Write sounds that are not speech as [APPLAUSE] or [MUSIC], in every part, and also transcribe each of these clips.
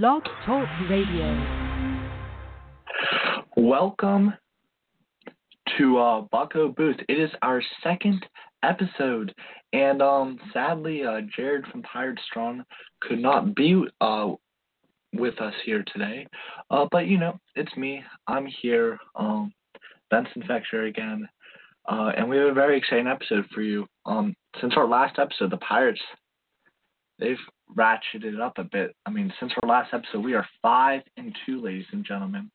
Blog Talk Radio. Welcome to uh, Bucco Booth. It is our second episode, and um, sadly, uh, Jared from Pirate Strong could not be uh, with us here today. Uh, but you know, it's me. I'm here, um, Benson Fechter again, uh, and we have a very exciting episode for you. Um, since our last episode, the Pirates they've ratcheted it up a bit. I mean, since our last episode, we are five and two, ladies and gentlemen,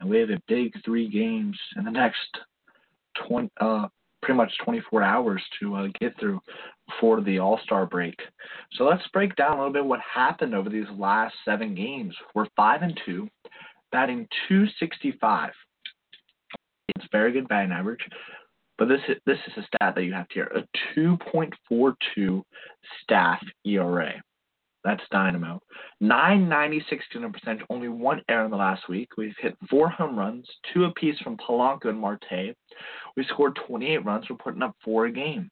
and we have a big three games in the next twenty, uh, pretty much 24 hours to uh, get through before the All Star break. So let's break down a little bit what happened over these last seven games. We're five and two, batting 265. It's very good batting average. But this is, this is a stat that you have to hear a 2.42 staff ERA. That's dynamo. 996 percent, only one error in the last week. We've hit four home runs, two apiece from Polanco and Marte. We scored 28 runs. We're putting up four a game.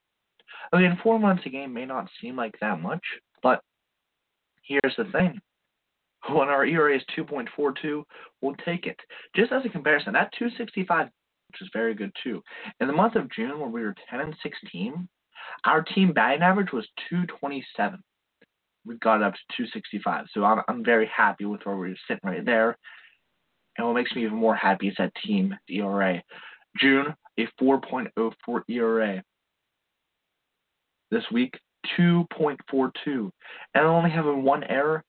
I mean, four runs a game may not seem like that much, but here's the thing. When our ERA is 2.42, we'll take it. Just as a comparison, that 265 which is very good too. In the month of June, when we were 10 and 16, our team batting average was 227. We got up to 265. So I'm, I'm very happy with where we're sitting right there. And what makes me even more happy is that team ERA. June, a 4.04 ERA. This week, 2.42. And only having one error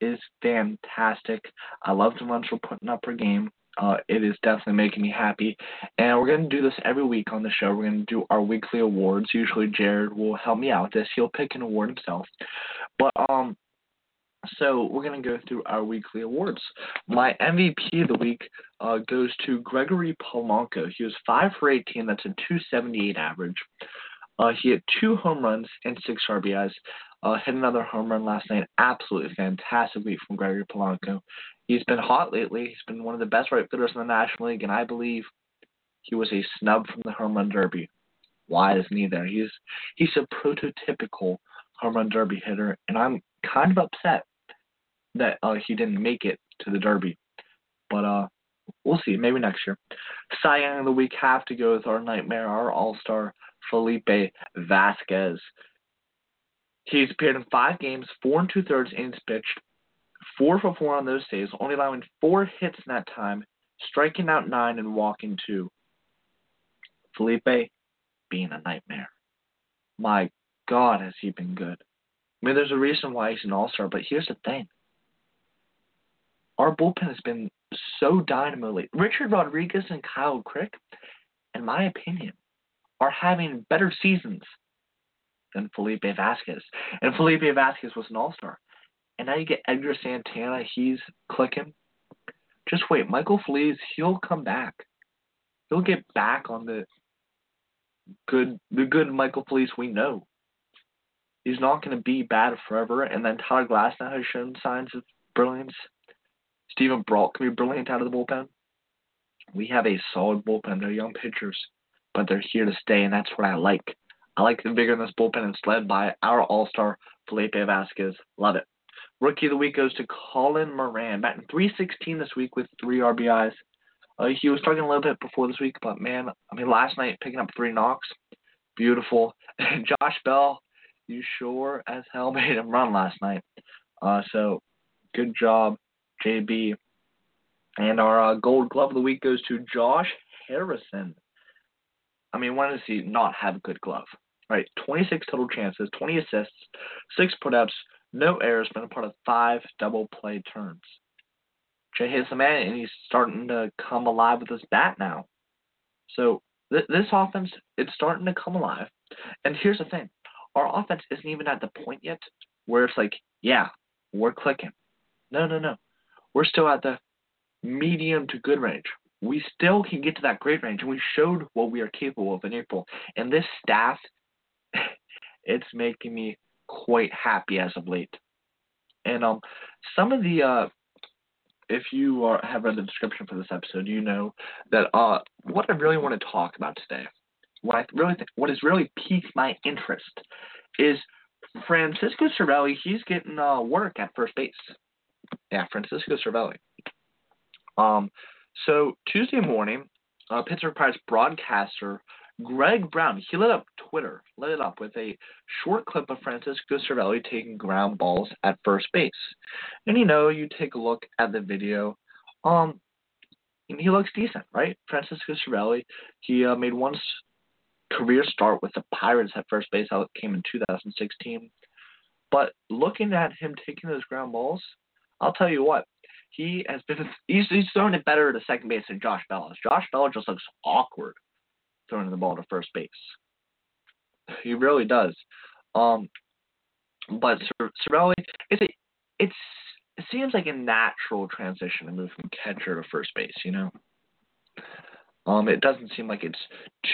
is fantastic. I love the runs we're putting up per game. Uh, it is definitely making me happy. And we're going to do this every week on the show. We're going to do our weekly awards. Usually Jared will help me out with this. He'll pick an award himself. But um so we're to go through our weekly awards. My MVP of the week uh, goes to Gregory Polanco. He was 5 for 18. That's a 278 average. Uh, he had two home runs and six RBIs. Uh, hit another home run last night. Absolutely fantastic week from Gregory Polanco. He's been hot lately. He's been one of the best right fielders in the National League, and I believe he was a snub from the home run derby. Why isn't he there? He's he's a prototypical home run derby hitter, and I'm kind of upset that uh, he didn't make it to the derby. But uh, we'll see. Maybe next year. Cy Young of the week have to go with our nightmare, our All Star Felipe Vasquez. He's appeared in five games, four and two thirds innings pitched, four for four on those days, only allowing four hits in that time, striking out nine and walking two. Felipe being a nightmare. My God, has he been good. I mean, there's a reason why he's an all star, but here's the thing. Our bullpen has been so dynamo lately. Richard Rodriguez and Kyle Crick, in my opinion, are having better seasons than Felipe Vasquez. And Felipe Vasquez was an all star. And now you get Edgar Santana, he's clicking. Just wait, Michael Feliz, he'll come back. He'll get back on the good the good Michael Feliz we know. He's not gonna be bad forever, and then Tyler Glasnow has shown signs of brilliance. Steven Brault can be brilliant out of the bullpen. We have a solid bullpen. They're young pitchers, but they're here to stay, and that's what I like. I like the vigor in this bullpen. It's led by our all star Felipe Vasquez. Love it. Rookie of the week goes to Colin Moran, batting 316 this week with three RBIs. Uh, he was struggling a little bit before this week, but man, I mean, last night picking up three knocks, beautiful. And [LAUGHS] Josh Bell, you sure as hell [LAUGHS] made him run last night. Uh, so good job, JB. And our uh, Gold Glove of the week goes to Josh Harrison. I mean, when does he not have a good glove? Right, 26 total chances, 20 assists, six putouts, no errors, been a part of five double play turns. Jay hits the man, and he's starting to come alive with his bat now. So th- this offense, it's starting to come alive. And here's the thing: our offense isn't even at the point yet where it's like, yeah, we're clicking. No, no, no. We're still at the medium to good range. We still can get to that great range, and we showed what we are capable of in April. And this staff, [LAUGHS] it's making me quite happy as of late. And um, some of the uh, if you are, have read the description for this episode, you know that uh, what I really want to talk about today, what I really think, what has really piqued my interest, is Francisco Cervelli. He's getting uh, work at first base. yeah, Francisco Cervelli. Um, so Tuesday morning, uh, Pittsburgh Pirates broadcaster Greg Brown he lit up Twitter, lit it up with a short clip of Francisco Cervelli taking ground balls at first base. And you know, you take a look at the video, um, he looks decent, right? Francisco Cervelli, he uh, made one career start with the Pirates at first base. That came in 2016. But looking at him taking those ground balls, I'll tell you what, he has been he's he's it better to second base than Josh Bell. Josh Bell just looks awkward throwing the ball to first base. He really does. Um, but Cervelli, it's a, it's it seems like a natural transition to move from catcher to first base. You know. Um, it doesn't seem like it's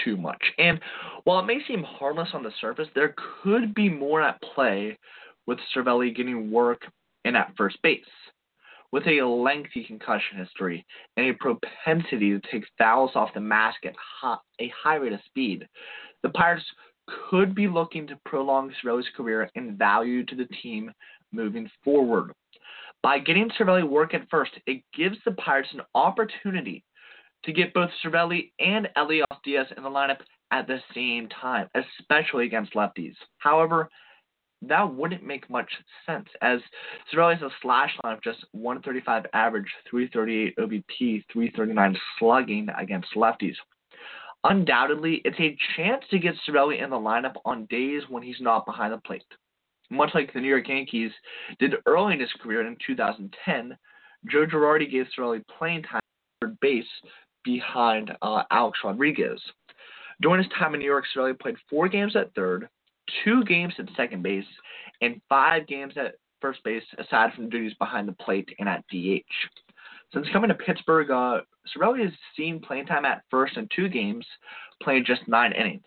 too much. And while it may seem harmless on the surface, there could be more at play with Cervelli getting work in at first base. With a lengthy concussion history and a propensity to take fouls off the mask at high, a high rate of speed, the Pirates could be looking to prolong Cervelli's career and value to the team moving forward. By getting Cervelli work at first, it gives the Pirates an opportunity to get both Cervelli and Elias Diaz in the lineup at the same time, especially against lefties. However, that wouldn't make much sense, as Cervelli has a slash line of just 135 average, 338 OBP, 339 slugging against lefties. Undoubtedly, it's a chance to get Cervelli in the lineup on days when he's not behind the plate. Much like the New York Yankees did early in his career in 2010, Joe Girardi gave Cervelli playing time at third base behind uh, Alex Rodriguez. During his time in New York, Cervelli played four games at third, two games at second base, and five games at first base, aside from duties behind the plate and at DH. Since coming to Pittsburgh, uh, has seen playing time at first in two games, playing just nine innings.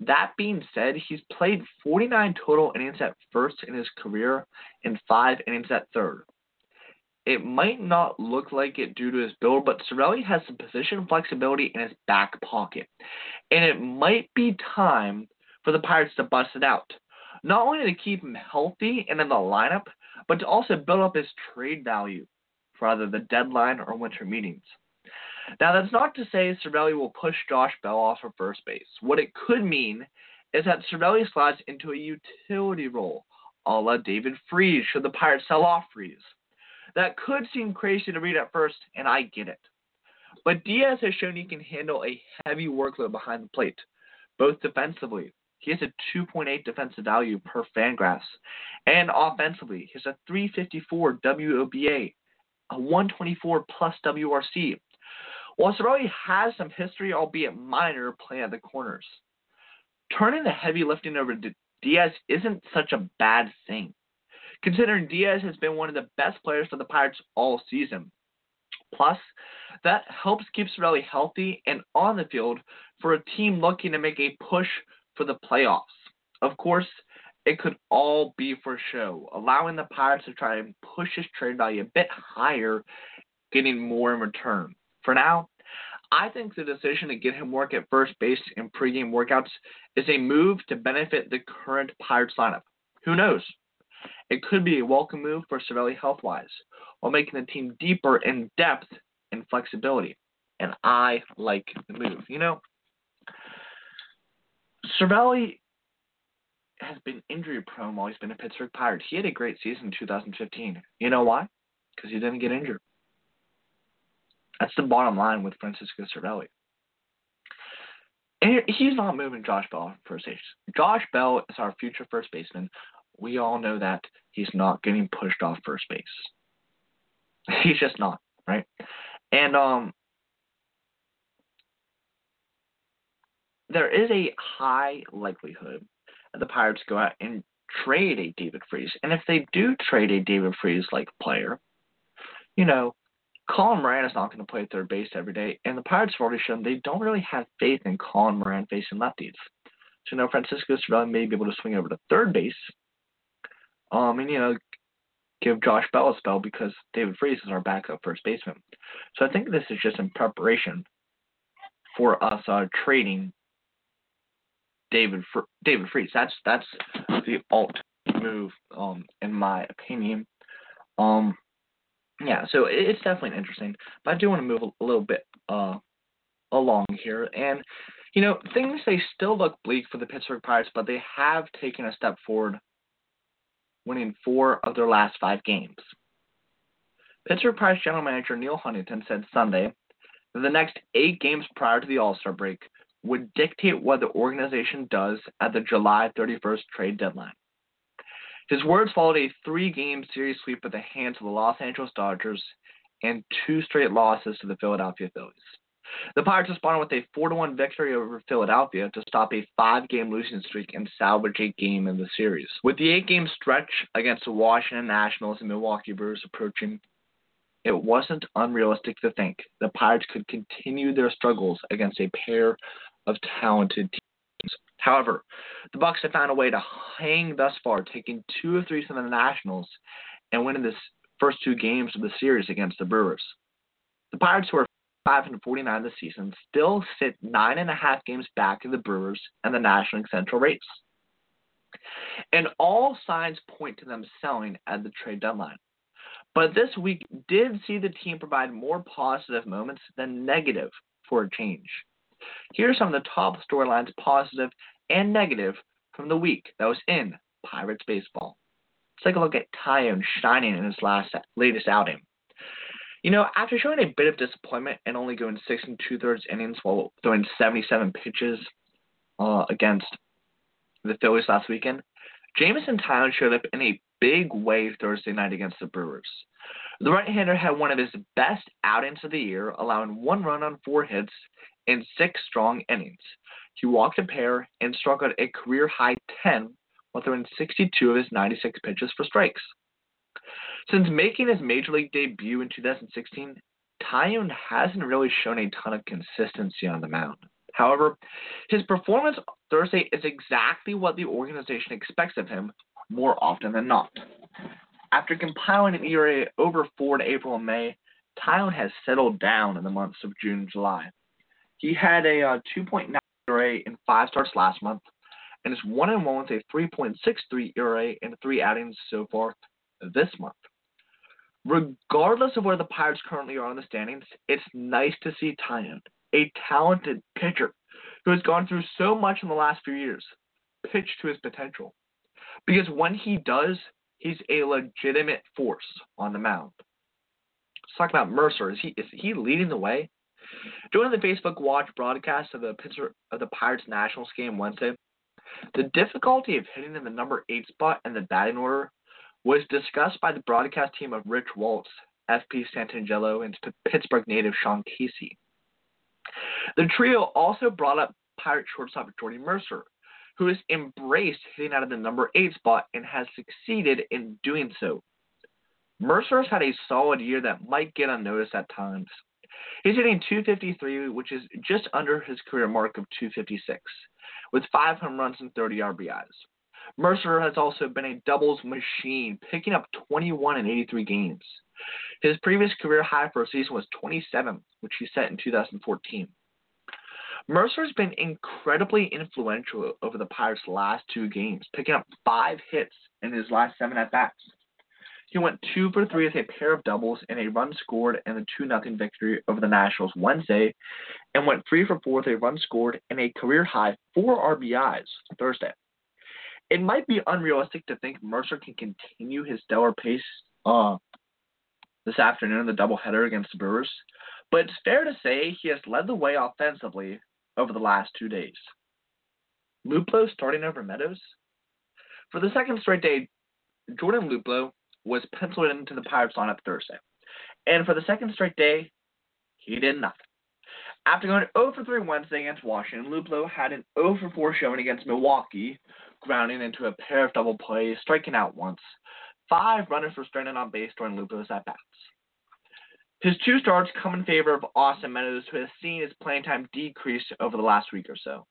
That being said, he's played 49 total innings at first in his career and five innings at third. It might not look like it due to his build, but Cervelli has some position flexibility in his back pocket. And it might be time for the Pirates to bust it out. Not only to keep him healthy and in the lineup, but to also build up his trade value for either the deadline or winter meetings. Now, that's not to say Cervelli will push Josh Bell off of first base. What it could mean is that Cervelli slides into a utility role, a la David Freese, should the Pirates sell off Freese. That could seem crazy to read at first, and I get it. But Diaz has shown he can handle a heavy workload behind the plate, both defensively. He has a 2.8 defensive value per Fangraphs, and offensively, he has a 354 WOBA, a 124 plus WRC. While Cervelli has some history, albeit minor, playing at the corners. Turning the heavy lifting over to Diaz isn't such a bad thing considering Diaz has been one of the best players for the Pirates all season. Plus, that helps keep Cervelli healthy and on the field for a team looking to make a push for the playoffs. Of course, it could all be for show, allowing the Pirates to try and push his trade value a bit higher, getting more in return. For now, I think the decision to get him work at first base in pregame workouts is a move to benefit the current Pirates lineup. Who knows? It could be a welcome move for Cervelli health wise, while making the team deeper in depth and flexibility. And I like the move. You know, Cervelli has been injury prone while he's been a Pittsburgh Pirate. He had a great season in 2015. You know why? Because he didn't get injured. That's the bottom line with Francisco Cervelli. And he's not moving Josh Bell first base. Josh Bell is our future first baseman we all know that he's not getting pushed off first base. [LAUGHS] He's just not, right? And um there is a high likelihood that the Pirates go out and trade a David Freese. And if they do trade a David Freese like player, you know, Colin Moran is not going to play third base every day, and the Pirates have already shown they don't really have faith in Colin Moran facing lefties. So, you know, Francisco Cervelli may be able to swing over to third base, um, and you know, give Josh Bell a spell because David Freese is our backup first baseman. So I think this is just in preparation for us uh, trading David Fr- David Freese. That's that's the alt move, um, in my opinion. Um, yeah, so it's definitely interesting. But I do want to move a little bit uh, along here, and you know things they still look bleak for the Pittsburgh Pirates, but they have taken a step forward, winning four of their last five games. Pittsburgh Pirates general manager Neil Huntington said Sunday that the next eight games prior to the All Star break would dictate what the organization does at the July 31st trade deadline. His words followed a three game series sweep at the hands of the Los Angeles Dodgers and two straight losses to the Philadelphia Phillies. The Pirates responded with a 4 1 victory over Philadelphia to stop a five game losing streak and salvage a game in the series. With the eight game stretch against the Washington Nationals and Milwaukee Brewers approaching, it wasn't unrealistic to think the Pirates could continue their struggles against a pair of talented teams. However, the Bucs have found a way to hang thus far, taking two of three from the Nationals and winning the first two games of the series against the Brewers. The Pirates, who are 549 this season, still sit nine and a half games back of the Brewers and the National Central race. And all signs point to them selling at the trade deadline. But this week did see the team provide more positive moments than negative for a change. Here are some of the top storylines, positive and negative, from the week that was in Pirates baseball. Let's take a look at Taillon shining in his last latest outing. You know, after showing a bit of disappointment and only going six and two thirds innings while throwing 77 pitches uh, against the Phillies last weekend, Jameson Taillon showed up in a big way Thursday night against the Brewers. The right-hander had one of his best outings of the year, allowing one run on four hits in six strong innings. He walked a pair and struck out a career high 10 while throwing 62 of his 96 pitches for strikes. Since making his major league debut in 2016, Taillon hasn't really shown a ton of consistency on the mound. However, his performance Thursday is exactly what the organization expects of him more often than not. After compiling an ERA over 4 in April and May, Taillon has settled down in the months of June and July. He had a uh, 2.9 ERA in five starts last month, and is 1 1 with a 3.63 ERA in three outings so far this month. Regardless of where the Pirates currently are in the standings, it's nice to see Taillon, a talented pitcher who has gone through so much in the last few years, pitch to his potential. Because when he does, he's a legitimate force on the mound. Let's talk about Mercer. Is he is he leading the way? During the Facebook Watch broadcast of the Pittsburgh of the Pirates Nationals game Wednesday, the difficulty of hitting in the number eight spot in the batting order was discussed by the broadcast team of Rich Waltz, FP Santangelo, and Pittsburgh native Sean Casey. The trio also brought up Pirate shortstop Jordy Mercer, who has embraced hitting out of the number eight spot and has succeeded in doing so. Mercer has had a solid year that might get unnoticed at times. He's hitting 253, which is just under his career mark of 256, with five home runs and 30 RBIs. Mercer has also been a doubles machine, picking up 21 in 83 games. His previous career high for a season was 27, which he set in 2014. Mercer's been incredibly influential over the Pirates' last two games, picking up five hits in his last seven at bats. He went two for three with a pair of doubles and a run scored in the 2 0 victory over the Nationals Wednesday, and went three for four with a run scored and a career high four RBIs Thursday. It might be unrealistic to think Mercer can continue his stellar pace uh, this afternoon in the doubleheader against the Brewers, but it's fair to say he has led the way offensively over the last two days. Luplow starting over Meadows? For the second straight day, Jordan Luplow was penciled into the Pirates lineup Thursday. And for the second straight day, he did nothing. After going 0 for 3 Wednesday against Washington, Luplow had an 0 for 4 showing against Milwaukee, grounding into a pair of double plays, striking out once. Five runners were stranded on base during Luplow's at bats. His two starts come in favor of Austin Meadows, who has seen his playing time decrease over the last week or so.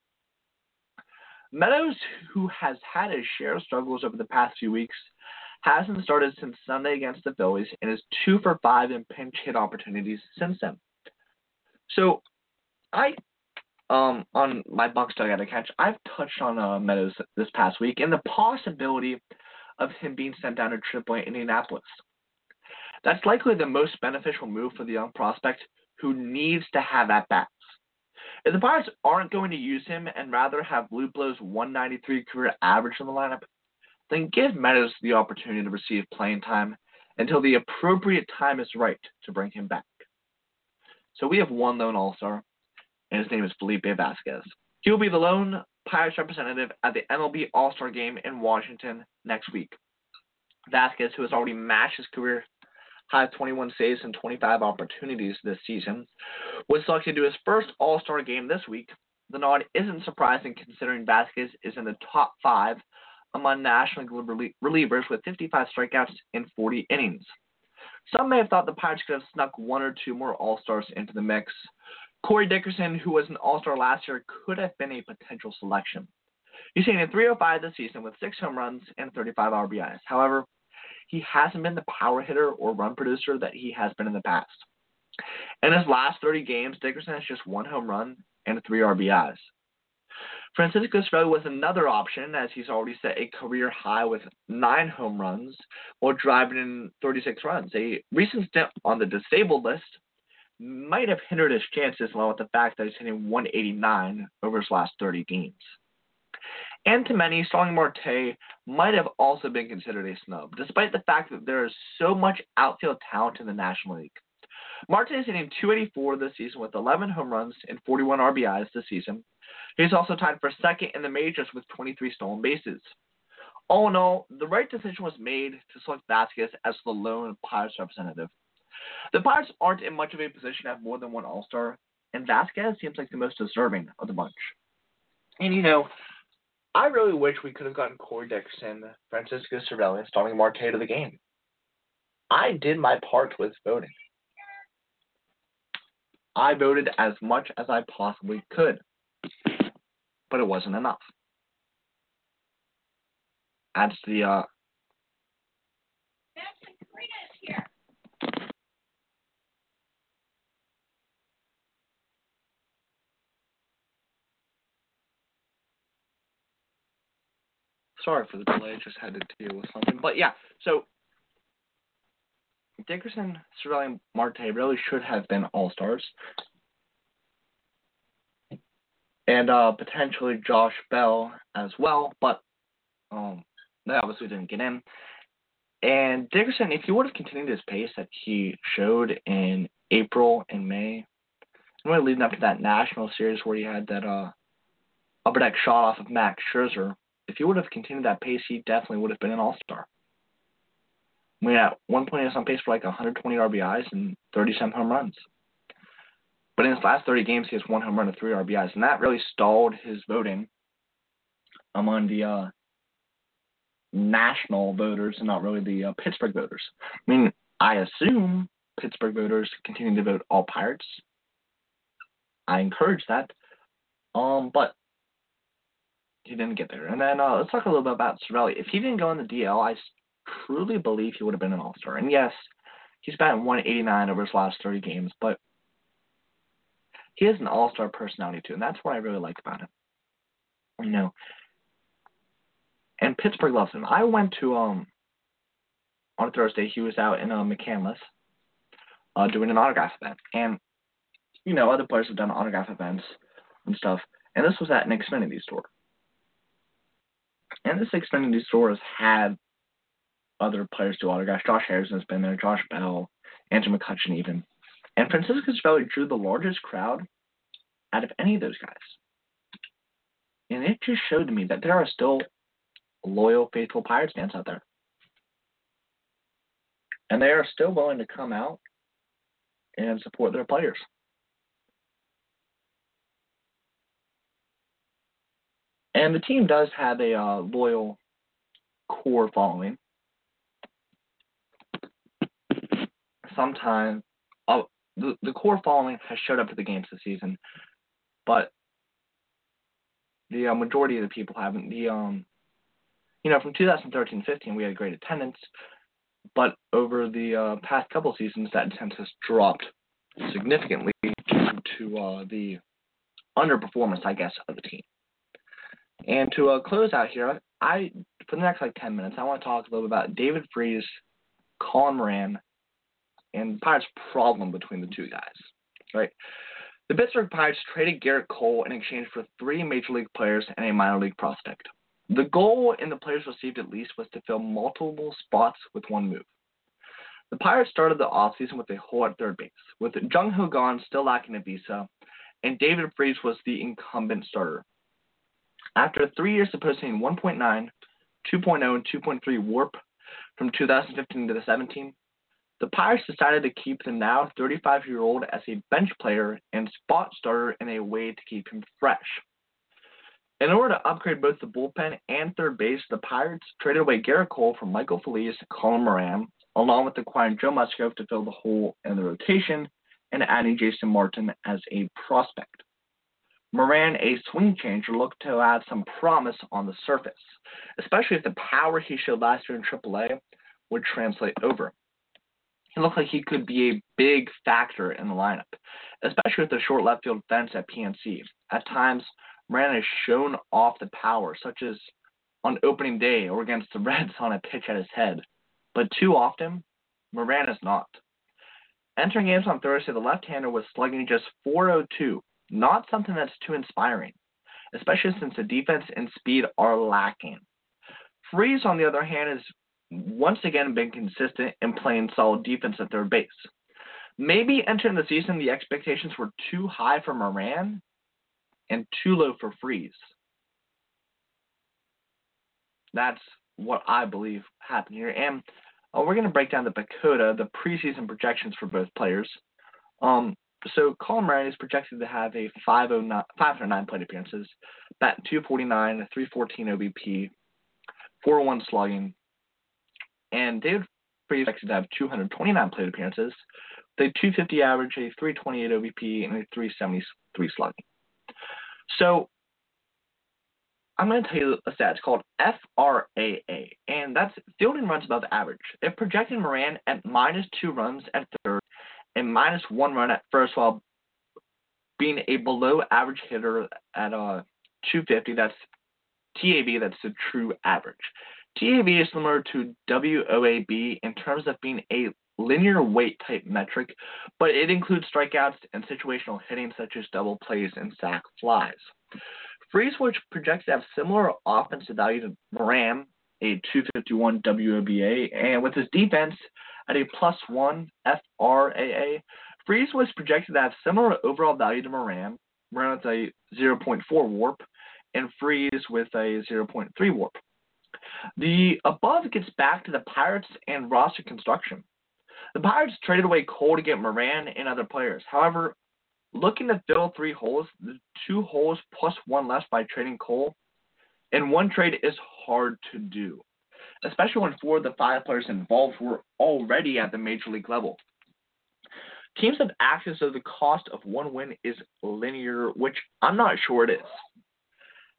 Meadows, who has had his share of struggles over the past few weeks, hasn't started since Sunday against the Phillies and is two for five in pinch hit opportunities since then. So, I, um, on my Bucs Dugout catch, I've touched on uh, Meadows this past week and the possibility of him being sent down to AAA Indianapolis. That's likely the most beneficial move for the young prospect who needs to have at bats. If the Pirates aren't going to use him and rather have Luplow's 193 career average in the lineup, then give Meadows the opportunity to receive playing time until the appropriate time is right to bring him back. So we have one lone All Star, and his name is Felipe Vasquez. He will be the lone Pirates representative at the MLB All Star game in Washington next week. Vasquez, who has already matched his career high 21 saves and 25 opportunities this season, was selected to his first All Star game this week. The nod isn't surprising considering Vasquez is in the top five among National League relievers with 55 strikeouts in 40 innings. Some may have thought the Pirates could have snuck one or two more All Stars into the mix. Corey Dickerson, who was an All Star last year, could have been a potential selection. He's hitting 305 this season with six home runs and 35 RBIs. However, he hasn't been the power hitter or run producer that he has been in the past. In his last 30 games, Dickerson has just one home run and three RBIs. Francisco Cervelli was another option, as he's already set a career high with nine home runs while driving in 36 runs. A recent stint on the disabled list might have hindered his chances, along with the fact that he's hitting 189 over his last 30 games. And to many, Starling Marte might have also been considered a snub, despite the fact that there is so much outfield talent in the National League. Marte is hitting 284 this season with 11 home runs and 41 RBIs this season. He's also tied for second in the majors with 23 stolen bases. All in all, the right decision was made to select Vasquez as the lone Pirates representative. The Pirates aren't in much of a position to have more than one All Star, and Vasquez seems like the most deserving of the bunch. And you know, I really wish we could have gotten Corey Dickerson, Francisco Cervelli, and Starling Marte to the game. I did my part with voting. I voted as much as I possibly could, but it wasn't enough. Adds the uh, Sorry for the delay. Just had to deal with something. But yeah, so Dickerson, Cervelli, and Marte really should have been all stars. And uh, potentially Josh Bell as well, but um, they obviously didn't get in. And Dickerson, if he would have continued his pace that he showed in April and May, and really leading up to that national series where he had that uh, upper deck shot off of Max Scherzer, if he would have continued that pace, he definitely would have been an All Star. I mean, at one point he was on pace for like 120 RBIs and 37 home runs. But in his last 30 games, he has one home run and three RBIs, and that really stalled his voting among the uh, national voters and not really the uh, Pittsburgh voters. I mean, I assume Pittsburgh voters continue to vote all Pirates. I encourage that. Um, but he didn't get there. And then uh, let's talk a little bit about Cervelli. If he didn't go in the DL, I truly believe he would have been an All Star. And yes, he's batting 189 over his last 30 games, but he has an All Star personality too, and that's what I really like about him. You know, and Pittsburgh loves him. I went to um on a Thursday. He was out in uh, McCandless uh, doing an autograph event, and you know other players have done autograph events and stuff. And this was at an Xfinity store. And this Xfinity store has had other players do autographs. Josh Harrison has been there, Josh Bell, Andrew McCutchen even. And Francisco Cervelli drew the largest crowd out of any of those guys. And it just showed to me that there are still loyal, faithful Pirates fans out there. And they are still willing to come out and support their players. And the team does have a uh, loyal core following. Sometimes uh, the, the core following has showed up to the games this season, but the uh, majority of the people haven't. The um, you know, from 2013-15 we had great attendance, but over the uh, past couple seasons that attendance has dropped significantly due to uh, the underperformance, I guess, of the team. And to uh, close out here, I for the next like 10 minutes, I want to talk a little bit about David Freese, Colin Moran, and the Pirates' problem between the two guys. Right? The Pittsburgh Pirates traded Gerrit Cole in exchange for three major league players and a minor league prospect. The goal in the players received at least was to fill multiple spots with one move. The Pirates started the offseason with a hole at third base, with Jung Ho Kang still lacking a visa, and David Freese was the incumbent starter. After three years of posting 1.9, 2.0, and 2.3 WARP from 2015 to the 17, the Pirates decided to keep the now 35 year old as a bench player and spot starter in a way to keep him fresh. In order to upgrade both the bullpen and third base, the Pirates traded away Gerrit Cole for Michael Feliz Colin Moran, along with acquiring Joe Musgrove to fill the hole in the rotation and adding Jason Martin as a prospect. Moran, a swing changer, looked to add some promise on the surface, especially if the power he showed last year in AAA would translate over. He looked like he could be a big factor in the lineup, especially with the short left field fence at PNC. At times, Moran has shown off the power, such as on opening day or against the [LAUGHS] Reds on a pitch at his head. But too often, Moran is not. Entering games on Thursday, the left-hander was slugging just 402, not something that's too inspiring, especially since the defense and speed are lacking. Freese, on the other hand, has once again been consistent in playing solid defense at third base. Maybe entering the season, the expectations were too high for Moran and too low for Freese. That's what I believe happened here. And uh, we're going to break down the PECOTA, the preseason projections for both players. Um, so Colin Moran is projected to have a 509 509 plate appearances, bat 249, 314 OBP, 401 slugging, and David Freese is expected to have 229 plate appearances, with a 250 average, a 328 OBP, and a 373 slugging. So I'm going to tell you a stat. It's called FRAA, and that's fielding runs above average. It projected Moran at minus two runs at third minus one run at first while being a below average hitter at uh, 250. That's TAV, that's the true average. TAV is similar to WOBA in terms of being a linear weight type metric, but it includes strikeouts and situational hitting such as double plays and sac flies. Freese, which projects to have similar offensive value to Moran, a 251 WOBA, and with his defense at a plus one FRAA, Freese was projected to have similar overall value to Moran, Moran with a 0.4 warp, and Freese with a 0.3 warp. The above gets back to the Pirates and roster construction. The Pirates traded away Cole to get Moran and other players. However, looking to fill three holes, the two holes plus one less by trading Cole, and one trade is hard to do, especially when four of the five players involved were already at the major league level. Teams have access to the cost of one win is linear, which I'm not sure it is.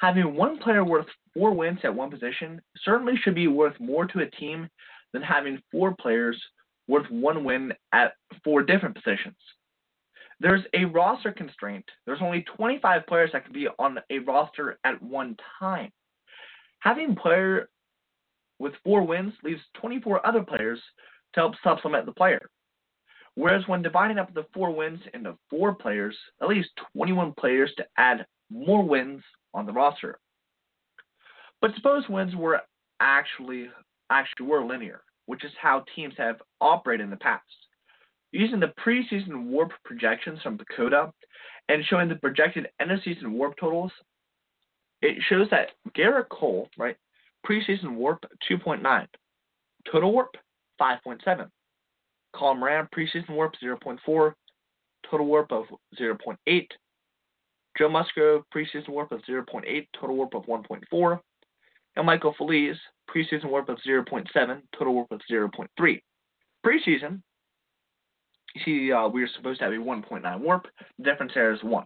Having one player worth four wins at one position certainly should be worth more to a team than having four players worth one win at four different positions. There's a roster constraint. There's only 25 players that can be on a roster at one time. Having player with four wins leaves 24 other players to help supplement the player. Whereas when dividing up the four wins into four players, at least 21 players to add more wins on the roster. But suppose wins were actually actually were linear, which is how teams have operated in the past. Using the preseason warp projections from PECOTA and showing the projected end of season warp totals, it shows that Gerrit Cole, right, preseason warp 2.9, total warp 5.7, Colin Moran preseason warp 0.4, total warp of 0.8, Joe Musgrove preseason warp of 0.8, total warp of 1.4, and Michael Feliz preseason warp of 0.7, total warp of 0.3. Preseason, you see, uh, we are supposed to have a 1.9 warp. The difference there is 1.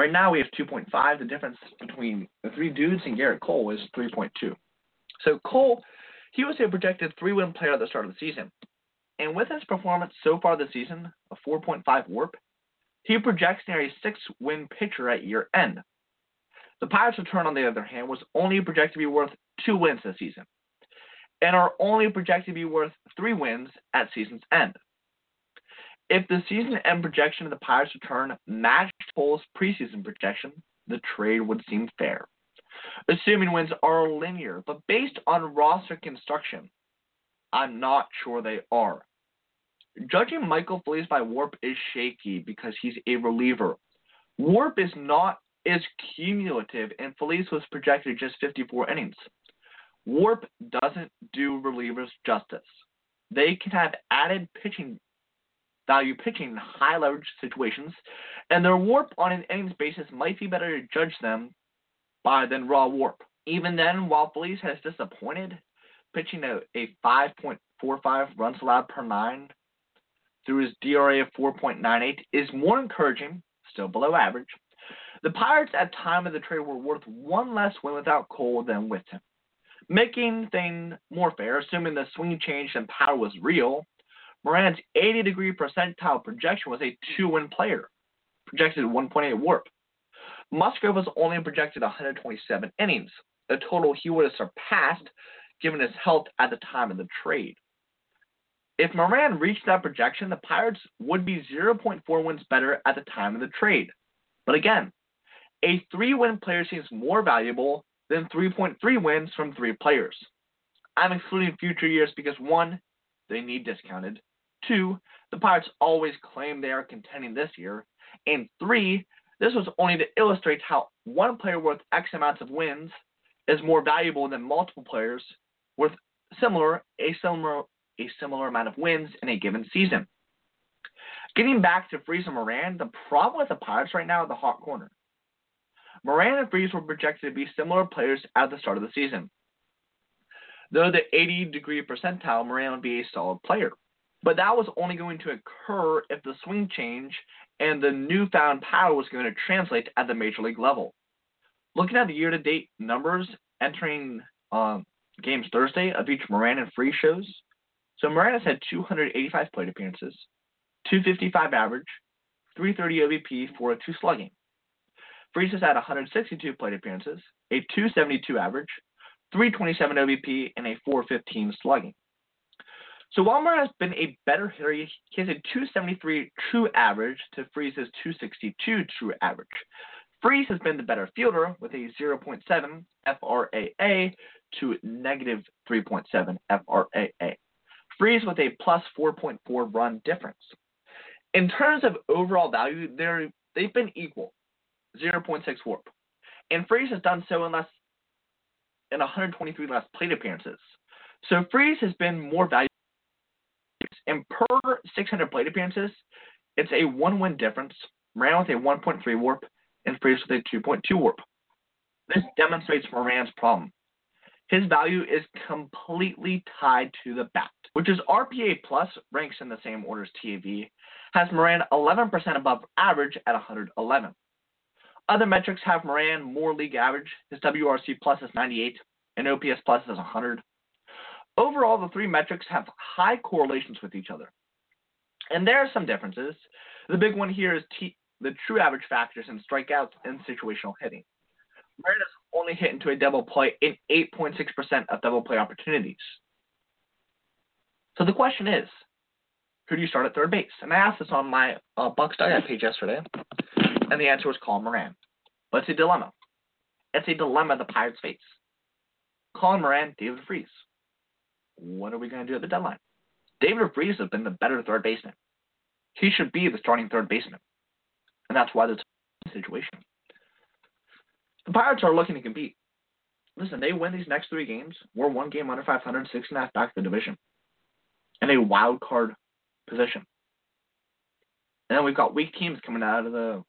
Right now, we have 2.5. The difference between the three dudes and Gerrit Cole is 3.2. So Cole, he was a projected three-win player at the start of the season. And with his performance so far this season, a 4.5 warp, he projects near a six-win pitcher at year end. The Pirates' return, on the other hand, was only projected to be worth two wins this season. and are only projected to be worth three wins at season's end. If the season end projection of the Pirates return matched Cole's preseason projection, the trade would seem fair. Assuming wins are linear, but based on roster construction, I'm not sure they are. Judging Michael Feliz by WARP is shaky because he's a reliever. WARP is not is cumulative, and Feliz was projected just 54 innings. WARP doesn't do relievers justice. They can have added pitching value pitching in high leverage situations, and their WARP on an innings basis might be better to judge them by than raw WARP. Even then, while Feliz has disappointed, pitching a, a 5.45 runs allowed per nine through his DRA of 4.98 is more encouraging, still below average. The Pirates at time of the trade were worth one less win without Cole than with him. Making things more fair, assuming the swing change and power was real, Moran's 80 degree percentile projection was a two win player, projected 1.8 warp. Musgrove was only projected 127 innings, a total he would have surpassed given his health at the time of the trade. If Moran reached that projection, the Pirates would be 0.4 wins better at the time of the trade. But again, a three win player seems more valuable than 3.3 wins from three players. I'm excluding future years because one, they need discounted. Two, the Pirates always claim they are contending this year. And three, this was only to illustrate how one player worth X amounts of wins is more valuable than multiple players worth similar a similar a similar amount of wins in a given season. Getting back to Freese and Moran, the problem with the Pirates right now is the hot corner. Moran and Freese were projected to be similar players at the start of the season. Though the 80 degree percentile, Moran would be a solid player. But that was only going to occur if the swing change and the newfound power was going to translate at the major league level. Looking at the year to date numbers entering uh, games Thursday of each Moran and Freese shows, so Moran has had 285 plate appearances, 255 average, 330 OBP, 402 slugging. Freese has had 162 plate appearances, a 272 average, 327 OBP, and a 415 slugging. So Walmart has been a better hitter. He has a 273 true average to Freese's 262 true average. Freese has been the better fielder with a 0.7 FRAA to negative 3.7 FRAA. Freese with a plus 4.4 run difference. In terms of overall value, they're, they've been equal, 0.6 warp. And Freese has done so in less in 123 less plate appearances. So Freese has been more valuable and per 600 plate appearances, it's a one win difference. Moran with a 1.3 warp and Freese with a 2.2 warp. This demonstrates Moran's problem. His value is completely tied to the bat, which is RPA plus ranks in the same order as TAV, has Moran 11% above average at 111. Other metrics have Moran more league average. His WRC plus is 98 and OPS plus is 100. Overall, the three metrics have high correlations with each other. And there are some differences. The big one here is T- the true average factors in strikeouts and situational hitting. Meredith only hit into a double play in 8.6% of double play opportunities. So the question is, who do you start at third base? And I asked this on my uh, Bucs Dugout page yesterday, and the answer was Colin Moran. But it's a dilemma. It's a dilemma the Pirates face. Colin Moran, David Freese what are we going to do at the deadline? David Freese has been the better third baseman. He should be the starting third baseman. And that's why a situation. The Pirates are looking to compete. Listen, they win these next three games. We're one game under 500, six and a half back of the division. And a wild card position. And then we've got weak teams coming out of the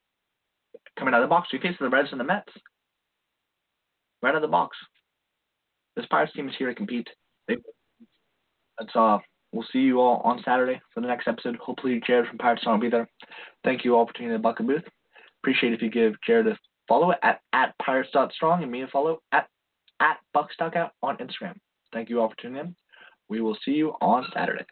coming out of the box. We face the Reds and the Mets. Right out of the box. This Pirates team is here to compete. They that's uh we'll see you all on Saturday for the next episode. Hopefully Jared from Pirates will be there. Thank you all for tuning in the Bucco Booth. Appreciate if you give Jared a follow at at pirates.strong and me a follow at at Bucks on Instagram. Thank you all for tuning in. We will see you on Saturday.